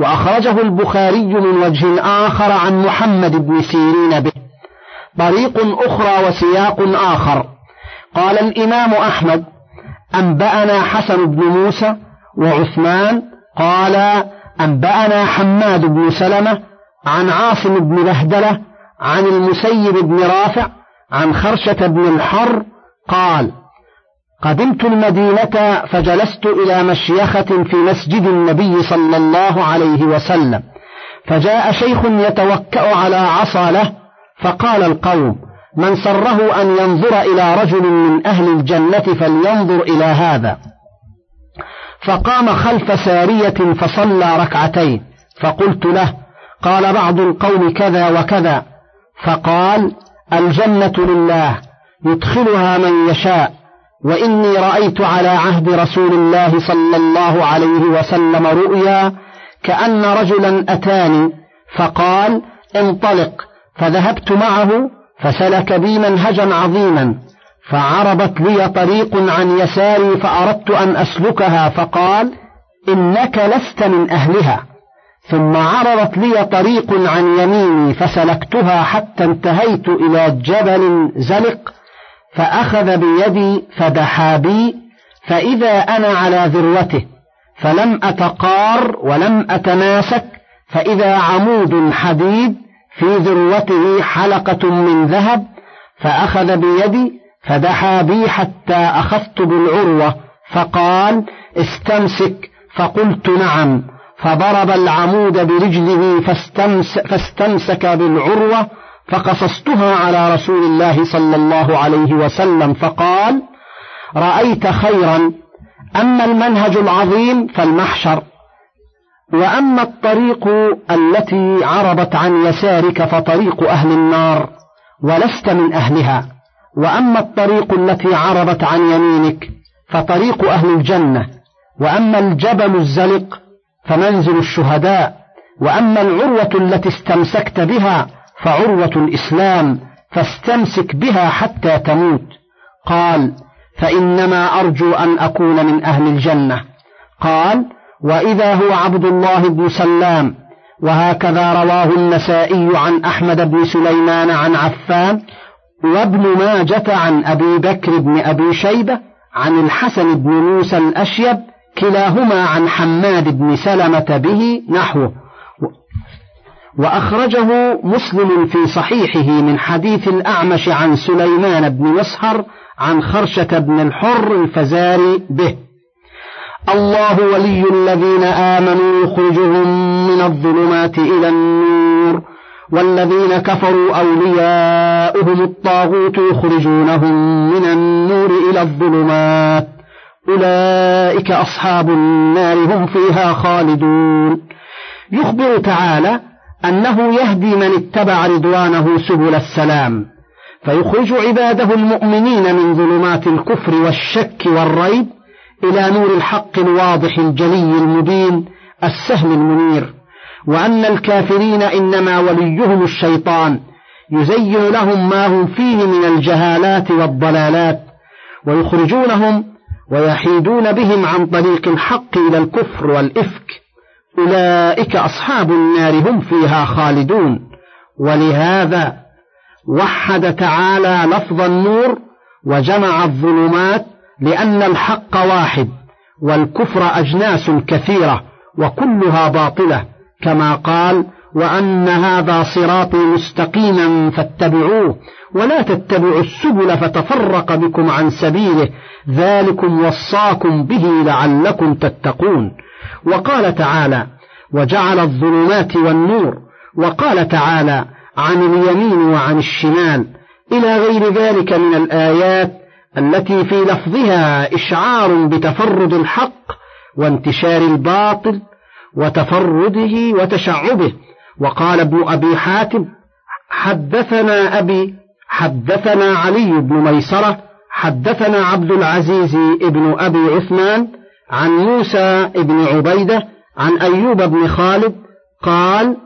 وأخرجه البخاري من وجه آخر عن محمد بن سيرين به. طريق أخرى وسياق آخر. قال الإمام أحمد أنبأنا حسن بن موسى وعثمان. قال أنبأنا حماد بن سلمة عن عاصم بن بهدلة عن المسيب بن رافع عن خرشة بن الحر. قال قدمت المدينة فجلست إلى مشيخة في مسجد النبي صلى الله عليه وسلم. فجاء شيخ يتوكأ على عصا له فقال القوم من سره أن ينظر إلى رجل من أهل الجنة فلينظر إلى هذا. فقام خلف سارية فصلى ركعتين فقلت له قال بعض القوم كذا وكذا. فقال الجنة لله يدخلها من يشاء. وإني رأيت على عهد رسول الله صلى الله عليه وسلم رؤيا كأن رجلا أتاني فقال انطلق فذهبت معه فسلك بي منهجا عظيما فعرضت لي طريق عن يساري فأردت أن أسلكها فقال إنك لست من أهلها ثم عرضت لي طريق عن يميني فسلكتها حتى انتهيت إلى جبل زلق فأخذ بيدي فدحا بي فإذا أنا على ذروته فلم أتقار ولم أتماسك فإذا عمود حديد في ذروته حلقة من ذهب فأخذ بيدي فدحا بي حتى أخذت بالعروة فقال استمسك فقلت نعم فضرب العمود برجله فاستمس فاستمسك بالعروة فقصصتها على رسول الله صلى الله عليه وسلم فقال رأيت خيرا أما المنهج العظيم فالمحشر وأما الطريق التي عرضت عن يسارك فطريق أهل النار ولست من أهلها وأما الطريق التي عرضت عن يمينك فطريق أهل الجنة وأما الجبل الزلق فمنزل الشهداء وأما العروة التي استمسكت بها فعروة الإسلام فاستمسك بها حتى تموت. قال فإنما أرجو أن أكون من أهل الجنة. قال وإذا هو عبد الله بن سلام وهكذا رواه النسائي عن أحمد بن سليمان عن عفان وابن ماجة عن أبي بكر بن أبي شيبة عن الحسن بن موسى الأشيب كلاهما عن حماد بن سلمة به نحوه. وأخرجه مسلم في صحيحه من حديث الأعمش عن سليمان بن مسهر عن خرشة بن الحر الفزاري به. الله ولي الذين آمنوا يخرجهم من الظلمات إلى النور والذين كفروا أولياؤهم الطاغوت يخرجونهم من النور إلى الظلمات. أولئك أصحاب النار هم فيها خالدون. يخبر تعالى أنه يهدي من اتبع رضوانه سبل السلام فيخرج عباده المؤمنين من ظلمات الكفر والشك والريب إلى نور الحق الواضح الجلي المبين السهل المنير. وأن الكافرين إنما وليهم الشيطان يزين لهم ما هم فيه من الجهالات والضلالات ويخرجونهم ويحيدون بهم عن طريق الحق إلى الكفر والإفك. أولئك أصحاب النار هم فيها خالدون. ولهذا وحد تعالى لفظ النور وجمع الظلمات لأن الحق واحد والكفر أجناس كثيرة وكلها باطلة كما قال وأن هذا صراطي مستقيما فاتبعوه ولا تتبعوا السبل فتفرق بكم عن سبيله ذلكم وصاكم به لعلكم تتقون. وقال تعالى وجعل الظلمات والنور. وقال تعالى عن اليمين وعن الشمال. إلى غير ذلك من الآيات التي في لفظها إشعار بتفرد الحق وانتشار الباطل وتفرده وتشعبه. وقال ابن أبي حاتم حدثنا أبي حدثنا علي بن ميسرة حدثنا عبد العزيز ابن أبي عثمان عن موسى بن عبيدة عن أيوب بن خالد قال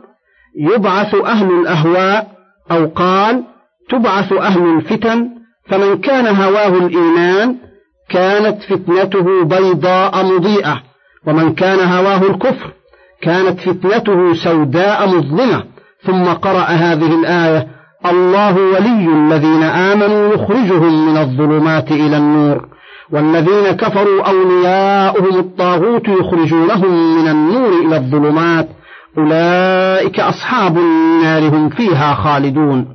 يبعث أهل الأهواء أو قال تبعث أهل الفتن فمن كان هواه الإيمان كانت فتنته بيضاء مضيئة ومن كان هواه الكفر كانت فتنته سوداء مظلمة. ثم قرأ هذه الآية الله ولي الذين آمنوا يخرجهم من الظلمات إلى النور. والذين كفروا أولياؤهم الطاغوت يخرجونهم من النور إلى الظلمات. أولئك أصحاب النار هم فيها خالدون.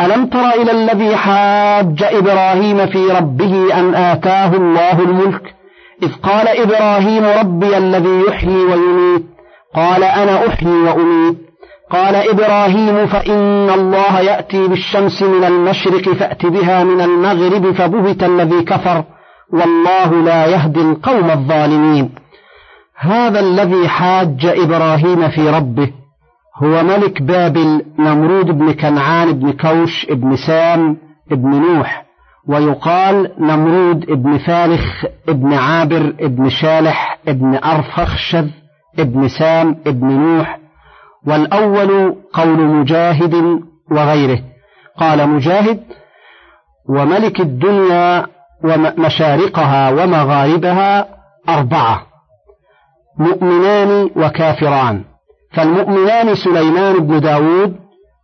ألم تر إلى الذي حاج إبراهيم في ربه أن آتاه الله الملك؟ إذ قال إبراهيم ربي الذي يحيي ويميت. قال أنا أحيي وأميت. قال إبراهيم فإن الله يأتي بالشمس من المشرق فأت بها من المغرب فبهت الذي كفر والله لا يهدي القوم الظالمين. هذا الذي حاج إبراهيم في ربه هو ملك بابل نمرود بن كنعان بن كوش بن سام بن نوح ويقال نمرود بن فارخ بن عابر بن شالح بن أرفخشذ بن سام بن نوح والأول قول مجاهد وغيره. قال مجاهد وملك الدنيا ومشارقها ومغاربها أربعة مؤمنان وكافران. فالمؤمنان سليمان بن داود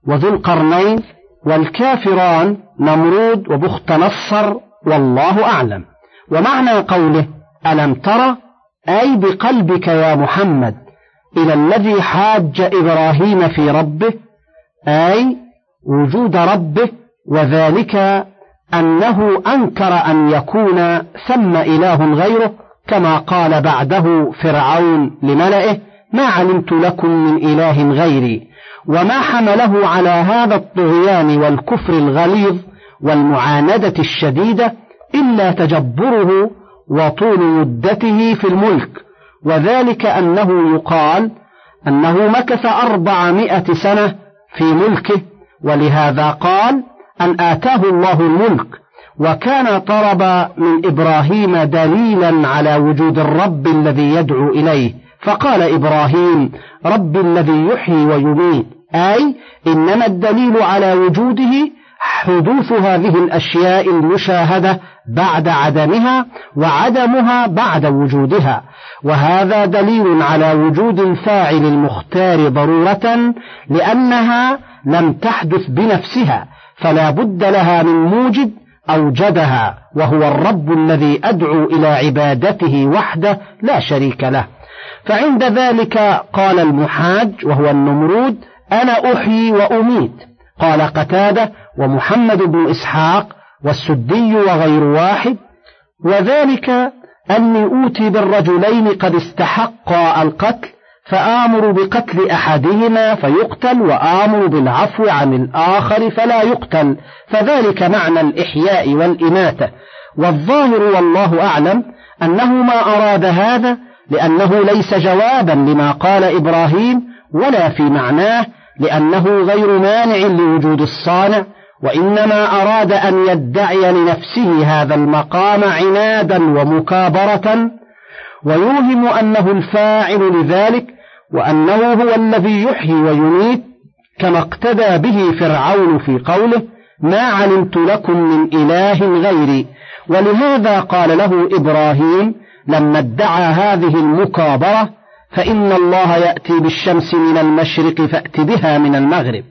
وذو القرنين والكافران نمرود وبخت نصر والله أعلم. ومعنى قوله ألم ترى أي بقلبك يا محمد. إلى الذي حاج إبراهيم في ربه أي وجود ربه وذلك أنه أنكر أن يكون ثم إله غيره كما قال بعده فرعون لملئه ما علمت لكم من إله غيري وما حمله على هذا الطغيان والكفر الغليظ والمعاندة الشديدة إلا تجبره وطول مدته في الملك. وذلك أنه يقال أنه مكث أربعمائة سنة في ملكه ولهذا قال أن آتاه الله الملك وكان طلب من إبراهيم دليلا على وجود الرب الذي يدعو إليه. فقال إبراهيم رب الذي يحيي ويميت أي إنما الدليل على وجوده حدوث هذه الأشياء المشاهدة بعد عدمها وعدمها بعد وجودها. وهذا دليل على وجود الفاعل المختار ضرورة لأنها لم تحدث بنفسها فلا بد لها من موجد أوجدها وهو الرب الذي أدعو إلى عبادته وحده لا شريك له. فعند ذلك قال المحاج وهو النمرود أنا أحيي وأميت. قال قتادة ومحمد بن إسحاق والسدي وغير واحد وذلك أني أوتي بالرجلين قد استحقا القتل فآمر بقتل أحدهما فيقتل وآمر بالعفو عن الآخر فلا يقتل فذلك معنى الإحياء والإماتة. والظاهر والله أعلم أنه ما أراد هذا لأنه ليس جوابا لما قال إبراهيم ولا في معناه لأنه غير مانع لوجود الصانع وإنما أراد أن يدعي لنفسه هذا المقام عنادا ومكابرة ويوهم أنه الفاعل لذلك وأنه هو الذي يحيي ويميت كما اقتدى به فرعون في قوله ما علمت لكم من إله غيري ولهذا قال له إبراهيم لما ادعى هذه المكابرة فإن الله يأتي بالشمس من المشرق فأت بها من المغرب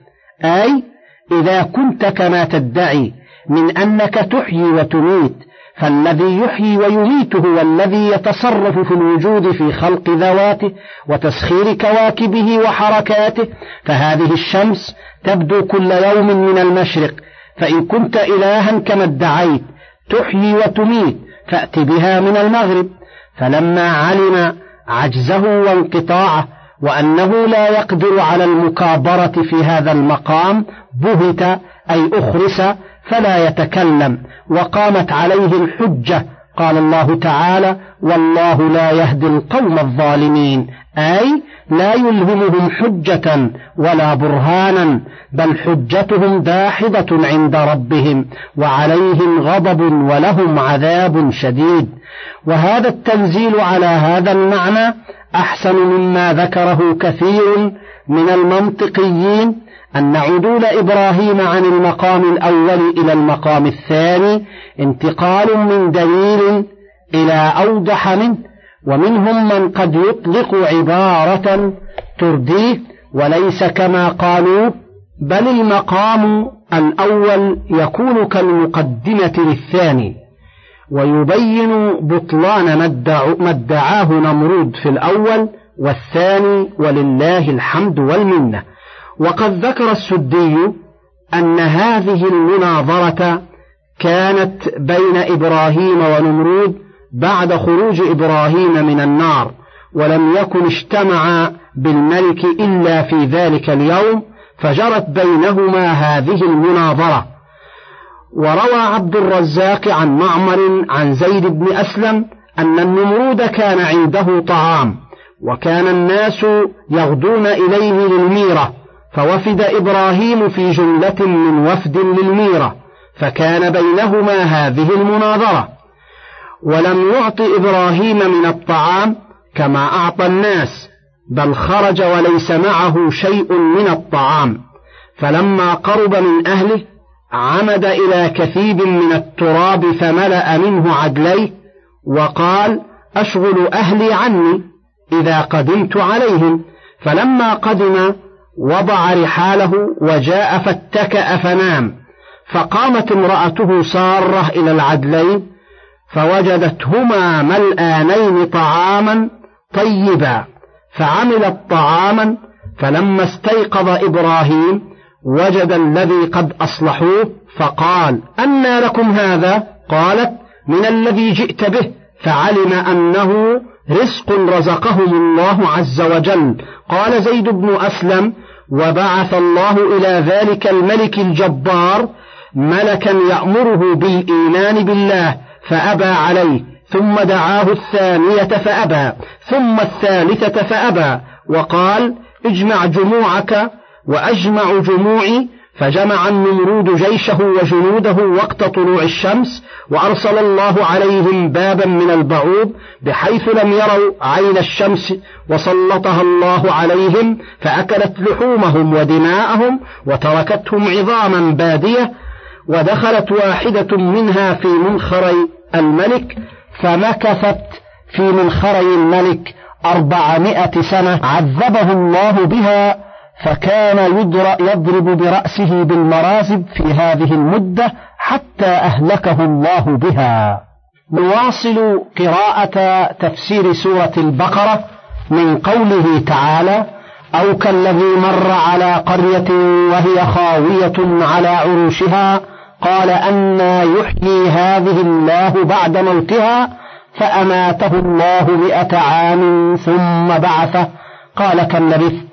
أي إذا كنت كما تدعي من أنك تحيي وتميت فالذي يحيي ويميت هو الذي يتصرف في الوجود في خلق ذواته وتسخير كواكبه وحركاته فهذه الشمس تبدو كل يوم من المشرق. فإن كنت إلها كما ادعيت تحيي وتميت فأت بها من المغرب. فلما علم عجزه وانقطاعه وأنه لا يقدر على المكابرة في هذا المقام بهت أي أخرس فلا يتكلم وقامت عليه الحجة قال الله تعالى والله لا يهدي القوم الظالمين أي لا يلهمهم حجة ولا برهانا بل حجتهم داحضة عند ربهم وعليهم غضب ولهم عذاب شديد. وهذا التنزيل على هذا المعنى أحسن مما ذكره كثير من المنطقيين أن عدول إبراهيم عن المقام الأول إلى المقام الثاني انتقال من دليل إلى أوضح منه ومنهم من قد يطلق عبارة ترديه وليس كما قالوا بل المقام الأول يكون كالمقدمة للثاني ويبين بطلان ما ادعاه نمرود في الأول والثاني ولله الحمد والمنة. وقد ذكر السدي أن هذه المناظرة كانت بين إبراهيم ونمرود بعد خروج إبراهيم من النار ولم يكن اجتمع بالملك إلا في ذلك اليوم فجرت بينهما هذه المناظرة. وروى عبد الرزاق عن معمر عن زيد بن أسلم أن النمرود كان عنده طعام وكان الناس يغدون إليه للميرة. فوفد إبراهيم في جملة من وفد للميرة فكان بينهما هذه المناظرة ولم يعط إبراهيم من الطعام كما أعطى الناس بل خرج وليس معه شيء من الطعام فلما قرب من أهله عمد إلى كثيب من التراب فملأ منه عدليه وقال أشغل أهلي عني إذا قدمت عليهم. فلما قدم وضع رحاله وجاء فاتكأ فنام. فقامت امرأته سارة إلى العدلين فوجدتهما ملآنين طعاما طيبا فعملت طعاما فلما استيقظ إبراهيم وجد الذي قد أصلحوه فقال أنى لكم هذا؟ قالت من الذي جئت به. فعلم أنه رزق رزقهم الله عز وجل. قال زيد بن أسلم وبعث الله إلى ذلك الملك الجبار ملكا يأمره بالإيمان بالله فأبى عليه. ثم دعاه الثانية فأبى ثم الثالثة فأبى. وقال اجمع جموعك وأجمع جموعي فجمع النمرود جيشه وجنوده وقت طلوع الشمس وأرسل الله عليهم بابا من البعوض بحيث لم يروا عين الشمس وسلطها الله عليهم فأكلت لحومهم ودماءهم وتركتهم عظاما بادية ودخلت واحدة منها في منخري الملك فمكثت في منخري الملك أربعمائة سنة عذبه الله بها فكان يضرب برأسه بالمرازب في هذه المدة حتى أهلكه الله بها. نواصل قراءة تفسير سورة البقرة من قوله تعالى أو كالذي مر على قرية وهي خاوية على عروشها قال أنا يحيي هذه الله بعد موتها فأماته الله مئة عام ثم بعثه. قال كم لبثت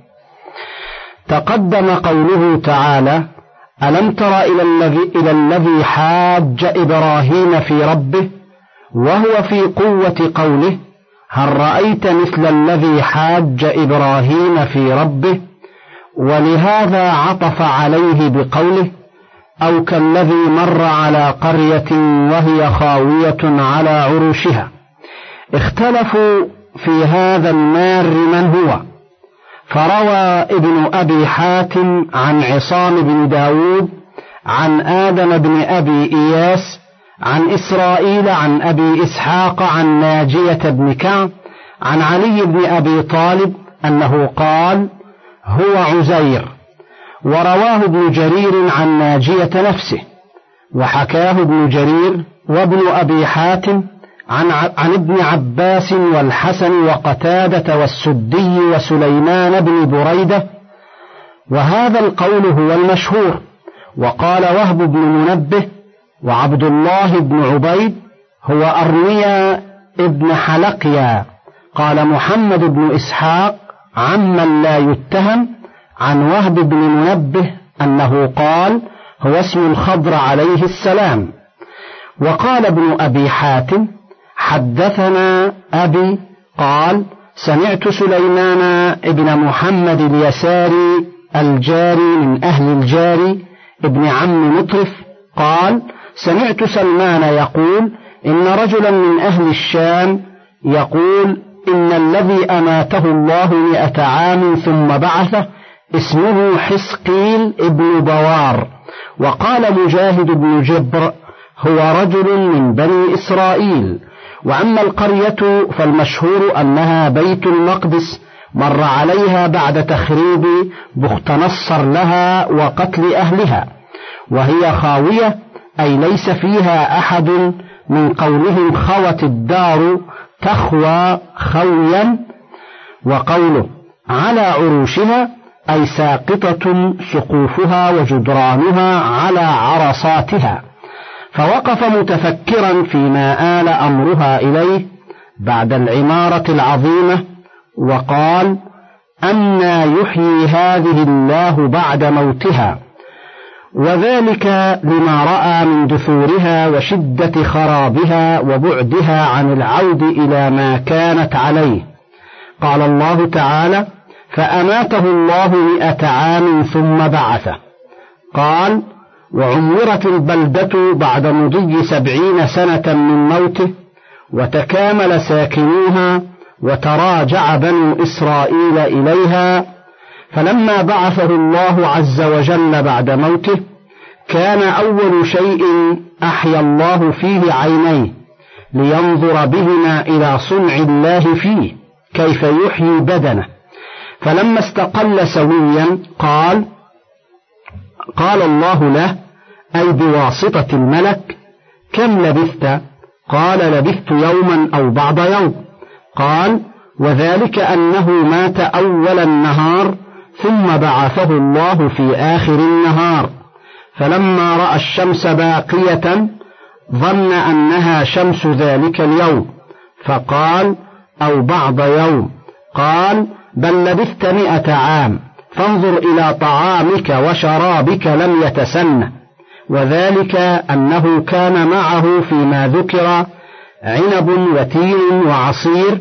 تقدم قوله تعالى ألم تر إلى الذي, إلى الذي حاج إبراهيم في ربه وهو في قوة قوله هل رأيت مثل الذي حاج إبراهيم في ربه ولهذا عطف عليه بقوله أو كالذي مر على قرية وهي خاوية على عروشها. اختلفوا في هذا المار من هو. فروى ابن أبي حاتم عن عصام بن داود عن آدم بن أبي إياس عن إسرائيل عن أبي إسحاق عن ناجية بن كعب عن علي بن أبي طالب أنه قال هو عزير ورواه ابن جرير عن ناجية نفسه وحكاه ابن جرير وابن أبي حاتم عن, عن ابن عباس والحسن وقتادة والسدي وسليمان بن بريدة وهذا القول هو المشهور. وقال وهب بن منبه وعبد الله بن عبيد هو أرميا ابن حلقيا. قال محمد بن إسحاق عمن لا يتهم عن وهب بن منبه أنه قال هو اسم الخضر عليه السلام. وقال ابن أبي حاتم حدثنا أبي قال سمعت سليمان ابن محمد اليساري الجاري من أهل الجاري ابن عم مطرف قال سمعت سلمان يقول إن رجلا من أهل الشام يقول إن الذي أماته الله مئة عام ثم بعثه اسمه حسقيل ابن بوار. وقال مجاهد بن جبر هو رجل من بني إسرائيل. وأما القرية فالمشهور أنها بيت المقدس مر عليها بعد تخريب بخت نصر لها وقتل أهلها وهي خاوية أي ليس فيها أحد من قولهم خوت الدار تخوى خويا وقوله على عروشها أي ساقطة سقوفها وجدرانها على عرصاتها. فوقف متفكرا فيما آل أمرها إليه بعد العمارة العظيمة وقال أنى يحيي هذه الله بعد موتها. وذلك لما رأى من دثورها وشدة خرابها وبعدها عن العود إلى ما كانت عليه. قال الله تعالى فأماته الله مئة عام ثم بعثه. قال وعمرت البلدة بعد مضي سبعين سنة من موته وتكامل ساكنوها وتراجع بنو إسرائيل إليها فلما بعثه الله عز وجل بعد موته كان أول شيء أحيا الله فيه عينيه لينظر بهما إلى صنع الله فيه كيف يحيي بدنه. فلما استقل سويا قال قال الله له أي بواسطة الملك كم لبثت؟ قال لبثت يوما أو بعض يوم. قال وذلك أنه مات أول النهار ثم بعثه الله في آخر النهار. فلما رأى الشمس باقية ظن أنها شمس ذلك اليوم. فقال أو بعض يوم. قال بل لبثت مئة عام. فانظر إلى طعامك وشرابك لم يتسنه وذلك أنه كان معه فيما ذكر عنب وتين وعصير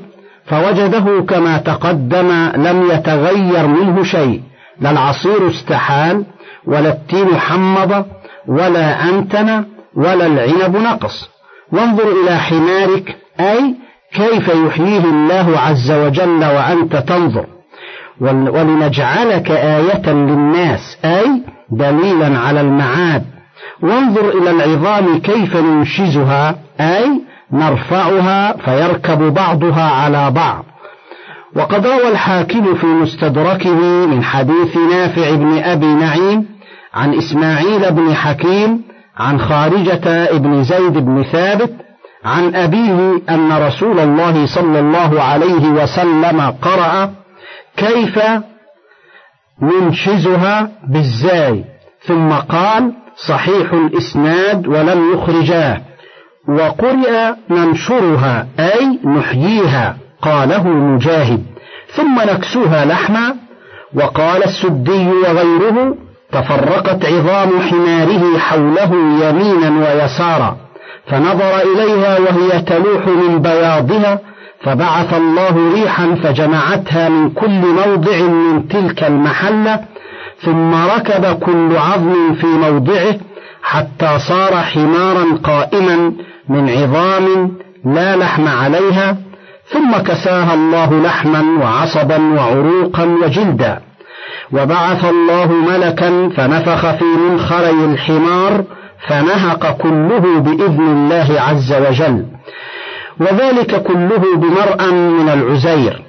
فوجده كما تقدم لم يتغير منه شيء لا العصير استحال ولا التين حمض ولا أنتن ولا العنب نقص. وانظر إلى حمارك أي كيف يحييه الله عز وجل وأنت تنظر. ولنجعلك آية للناس أي دليلا على المعاد. وانظر إلى العظام كيف ننشزها أي نرفعها فيركب بعضها على بعض. وقد روى الحاكم في مستدركه من حديث نافع بن أبي نعيم عن إسماعيل بن حكيم عن خارجة بن زيد بن ثابت عن أبيه أن رسول الله صلى الله عليه وسلم قرأ كيف ننشزها بالزاي؟ ثم قال صحيح الإسناد ولم يخرجاه. وقرئ ننشرها أي نحييها قاله مجاهد. ثم نكسوها لحما وقال السدي وغيره تفرقت عظام حماره حوله يمينا ويسارا فنظر إليها وهي تلوح من بياضها فبعث الله ريحا فجمعتها من كل موضع من تلك المحلة ثم ركب كل عظم في موضعه حتى صار حمارا قائما من عظام لا لحم عليها ثم كساها الله لحما وعصبا وعروقا وجلدا. وبعث الله ملكا فنفخ في منخري الحمار فنهق كله بإذن الله عز وجل. وذلك كله بمرأ من العزير.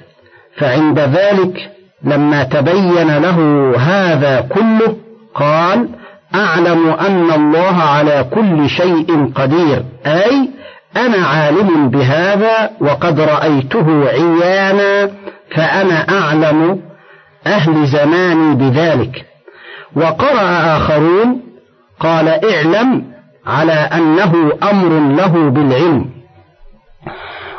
فعند ذلك لما تبين له هذا كله قال أعلم أن الله على كل شيء قدير أي أنا عالم بهذا وقد رأيته عيانا فأنا أعلم أهل زماني بذلك. وقرأ آخرون قال اعلم على أنه أمر له بالعلم.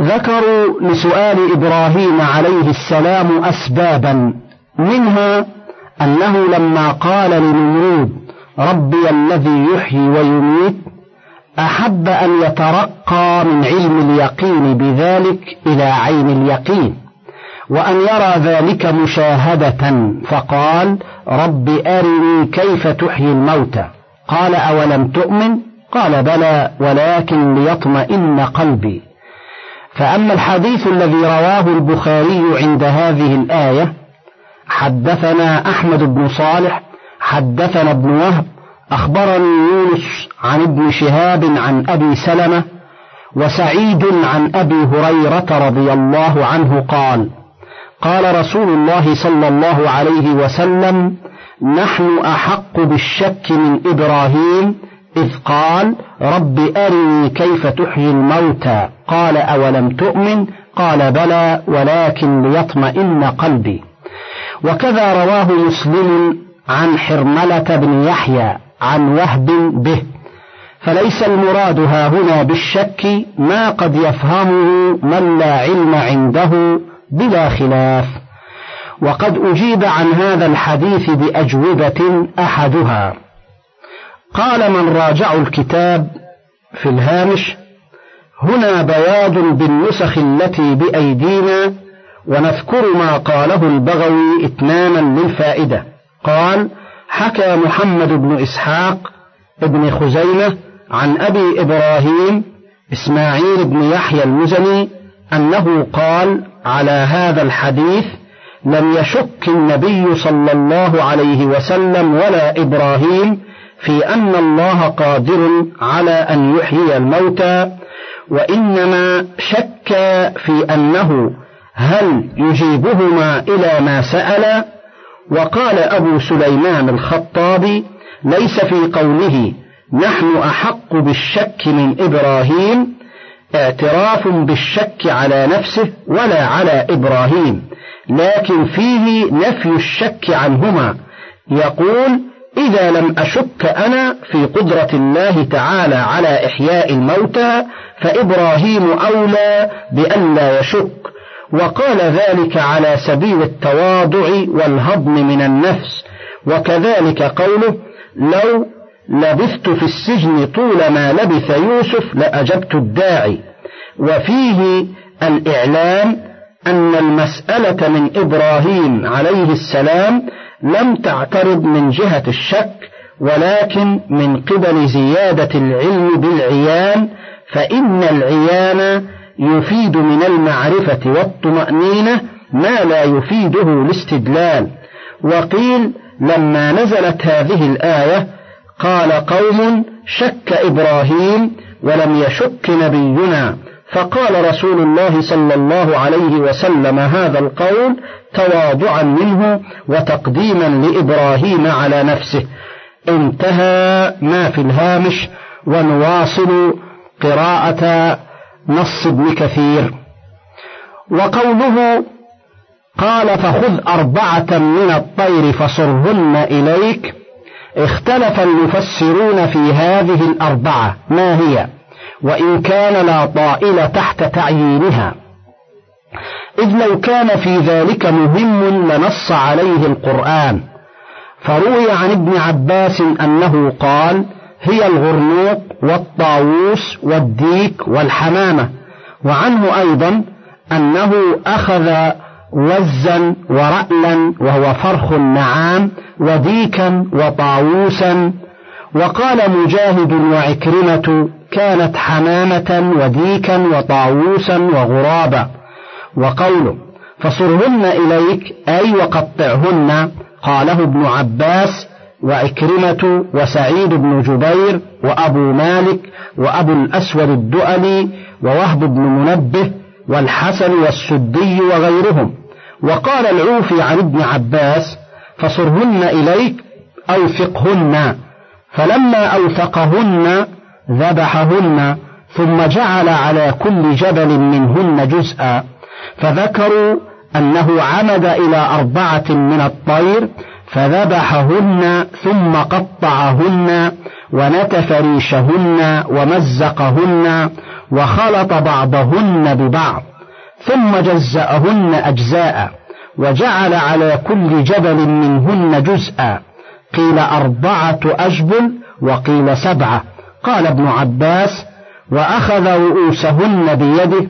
ذكروا لسؤال إبراهيم عليه السلام أسبابا. منها أنه لما قال لنمرود ربي الذي يحيي ويميت أحب أن يترقى من علم اليقين بذلك إلى عين اليقين وأن يرى ذلك مشاهدة فقال رب أرني كيف تحيي الموتى؟ قال أولم تؤمن؟ قال بلى ولكن ليطمئن قلبي. فأما الحديث الذي رواه البخاري عند هذه الآية حدثنا أحمد بن صالح حدثنا ابن وهب أخبرني يونس عن ابن شهاب عن أبي سلمة وسعيد عن أبي هريرة رضي الله عنه قال قال رسول الله صلى الله عليه وسلم نحن أحق بالشك من إبراهيم إذ قال رب أرني كيف تحيي الموتى. قال أولم تؤمن؟ قال بلى ولكن ليطمئن قلبي. وكذا رواه مسلم عن حرملة بن يحيى عن وهب به. فليس المراد ها هنا بالشك ما قد يفهمه من لا علم عنده بلا خلاف. وقد أجيب عن هذا الحديث بأجوبة أحدها. قال من راجعوا الكتاب في الهامش هنا بياض بالنسخ التي بأيدينا ونذكر ما قاله البغوي إتماما للفائدة. قال حكى محمد بن إسحاق ابن خزيمة عن أبي إبراهيم إسماعيل بن يحيى المزني أنه قال على هذا الحديث لم يشك النبي صلى الله عليه وسلم ولا إبراهيم في أن الله قادر على أن يحيي الموتى وإنما شك في أنه هل يجيبهما إلى ما سأل وقال أبو سليمان الخطابي ليس في قوله نحن أحق بالشك من إبراهيم اعتراف بالشك على نفسه ولا على إبراهيم لكن فيه نفي الشك عنهما. يقول إذا لم أشك أنا في قدرة الله تعالى على إحياء الموتى فإبراهيم أولى بأن لا يشك. وقال ذلك على سبيل التواضع والهضم من النفس. وكذلك قوله لو لبثت في السجن طول ما لبث يوسف لأجبت الداعي. وفيه الإعلام أن المسألة من إبراهيم عليه السلام لم تعترض من جهة الشك ولكن من قبل زيادة العلم بالعيان فإن العيان يفيد من المعرفة والطمأنينة ما لا يفيده الاستدلال. وقيل لما نزلت هذه الآية قال قوم شك إبراهيم ولم يشك نبينا. فقال رسول الله صلى الله عليه وسلم هذا القول تواضعا منه وتقديما لإبراهيم على نفسه. انتهى ما في الهامش ونواصل قراءة نص ابن كثير. وقوله قال فخذ أربعة من الطير فصرهن إليك. اختلف المفسرون في هذه الأربعة. ما هي؟ وإن كان لا طائل تحت تعيينها. إذ لو كان في ذلك مهم لنص عليه القرآن. فروي عن ابن عباس أنه قال هي الغرنوق والطاووس والديك والحمامة. وعنه أيضا أنه أخذ وزا ورألا وهو فرخ النعام وديكا وطاووسا. وقال مجاهد وعكرمة كانت حمامة وديكا وطاووسا وغرابا. وقوله فصرهن إليك أي وقطعهن قاله ابن عباس وعكرمة وسعيد بن جبير وأبو مالك وأبو الأسود الدؤلي ووهب بن منبه والحسن والسدي وغيرهم. وقال العوفي عن ابن عباس فصرهن إليك أوثقهن. فلما أوثقهن ذبحهن ثم جعل على كل جبل منهن جزءا. فذكروا أنه عمد إلى أربعة من الطير فذبحهن ثم قطعهن ونتف ريشهن ومزقهن وخلط بعضهن ببعض ثم جزأهن أجزاء وجعل على كل جبل منهن جزءا. قيل أربعة أجبل وقيل سبعة. قال ابن عباس وأخذ رؤوسهن بيده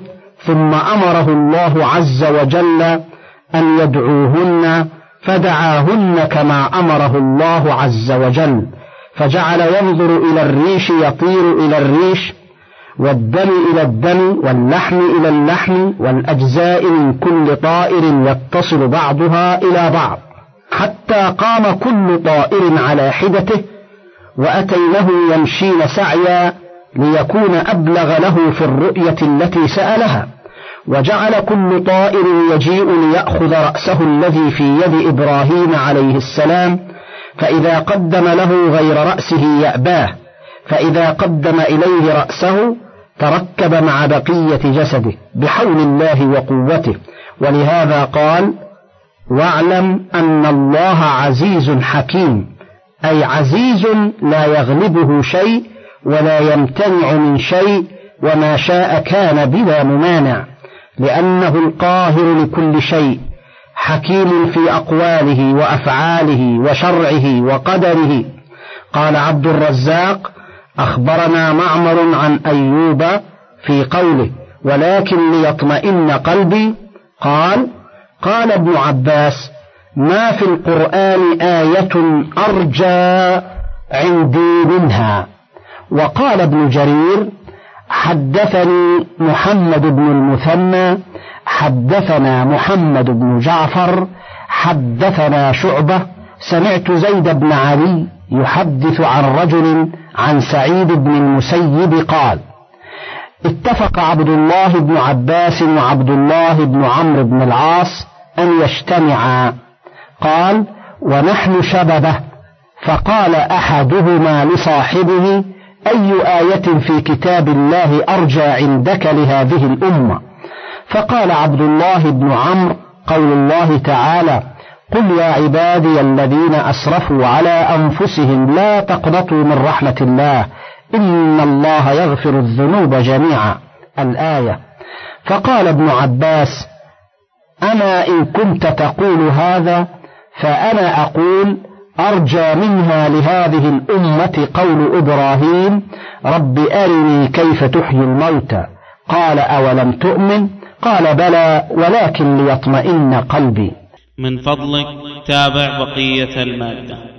ثم أمره الله عز وجل أن يدعوهن فدعاهن كما أمره الله عز وجل فجعل ينظر إلى الريش يطير إلى الريش والدم إلى الدم واللحم إلى اللحم والأجزاء من كل طائر يتصل بعضها إلى بعض حتى قام كل طائر على حدته وأتينه يمشين سعيا ليكون أبلغ له في الرؤية التي سألها. وجعل كل طائر يجيء ليأخذ رأسه الذي في يد إبراهيم عليه السلام فإذا قدم له غير رأسه يأباه فإذا قدم إليه رأسه تركب مع بقية جسده بحول الله وقوته. ولهذا قال واعلم أن الله عزيز حكيم. أي عزيز لا يغلبه شيء ولا يمتنع من شيء وما شاء كان بلا ممانع لأنه القاهر لكل شيء حكيم في أقواله وأفعاله وشرعه وقدره. قال عبد الرزاق أخبرنا معمر عن أيوب في قوله ولكن ليطمئن قلبي قال قال ابن عباس ما في القرآن آية أرجى عندي منها. وقال ابن جرير حدثني محمد بن المثنى حدثنا محمد بن جعفر حدثنا شعبة سمعت زيد بن علي يحدث عن رجل عن سعيد بن المسيب قال اتفق عبد الله بن عباس وعبد الله بن عمرو بن العاص أن يجتمعا قال ونحن شببة. فقال أحدهما لصاحبه أي آية في كتاب الله أرجى عندك لهذه الأمة؟ فقال عبد الله بن عمرو قول الله تعالى قل يا عبادي الذين أسرفوا على أنفسهم لا تقنطوا من رحمة الله إن الله يغفر الذنوب جميعا. الآية. فقال ابن عباس أما إن كنت تقول هذا فأنا أقول أرجى منها لهذه الأمة قول إبراهيم رب أرني كيف تحيي الموتى قال أولم تؤمن؟ قال بلى ولكن ليطمئن قلبي. من فضلك تابع بقية المادة.